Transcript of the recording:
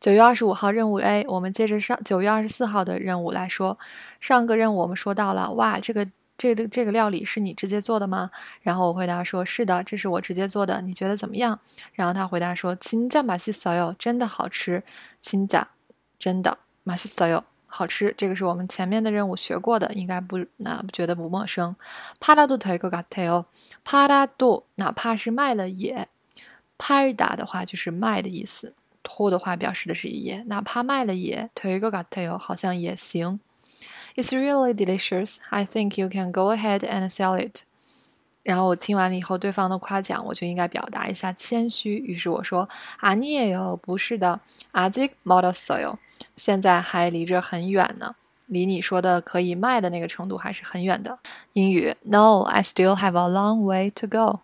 九月二十五号任务 A，我们接着上九月二十四号的任务来说。上个任务我们说到了，哇，这个这个这个料理是你直接做的吗？然后我回答说，是的，这是我直接做的，你觉得怎么样？然后他回答说，진짜맛있어 요， 真的好吃，진짜真的맛있어 요， 好吃。这个是我们前面的任务学过的，应该不那觉得不陌生。파라도될것같아 요， 파라 도， 哪怕是卖了也，팔다的话就是卖的意思。 托的话表示的是也，哪怕卖了也，推一个嘎推哦，好像也行。It's really delicious. I think you can go ahead and sell it. 然后我听完了以后，对方的夸奖，我就应该表达一下谦虚。于是我说：“啊，你也有，不是的，아직못했어 요。 现在还离着很远呢，离你说的可以卖的那个程度还是很远的。”英语：No, I still have a long way to go.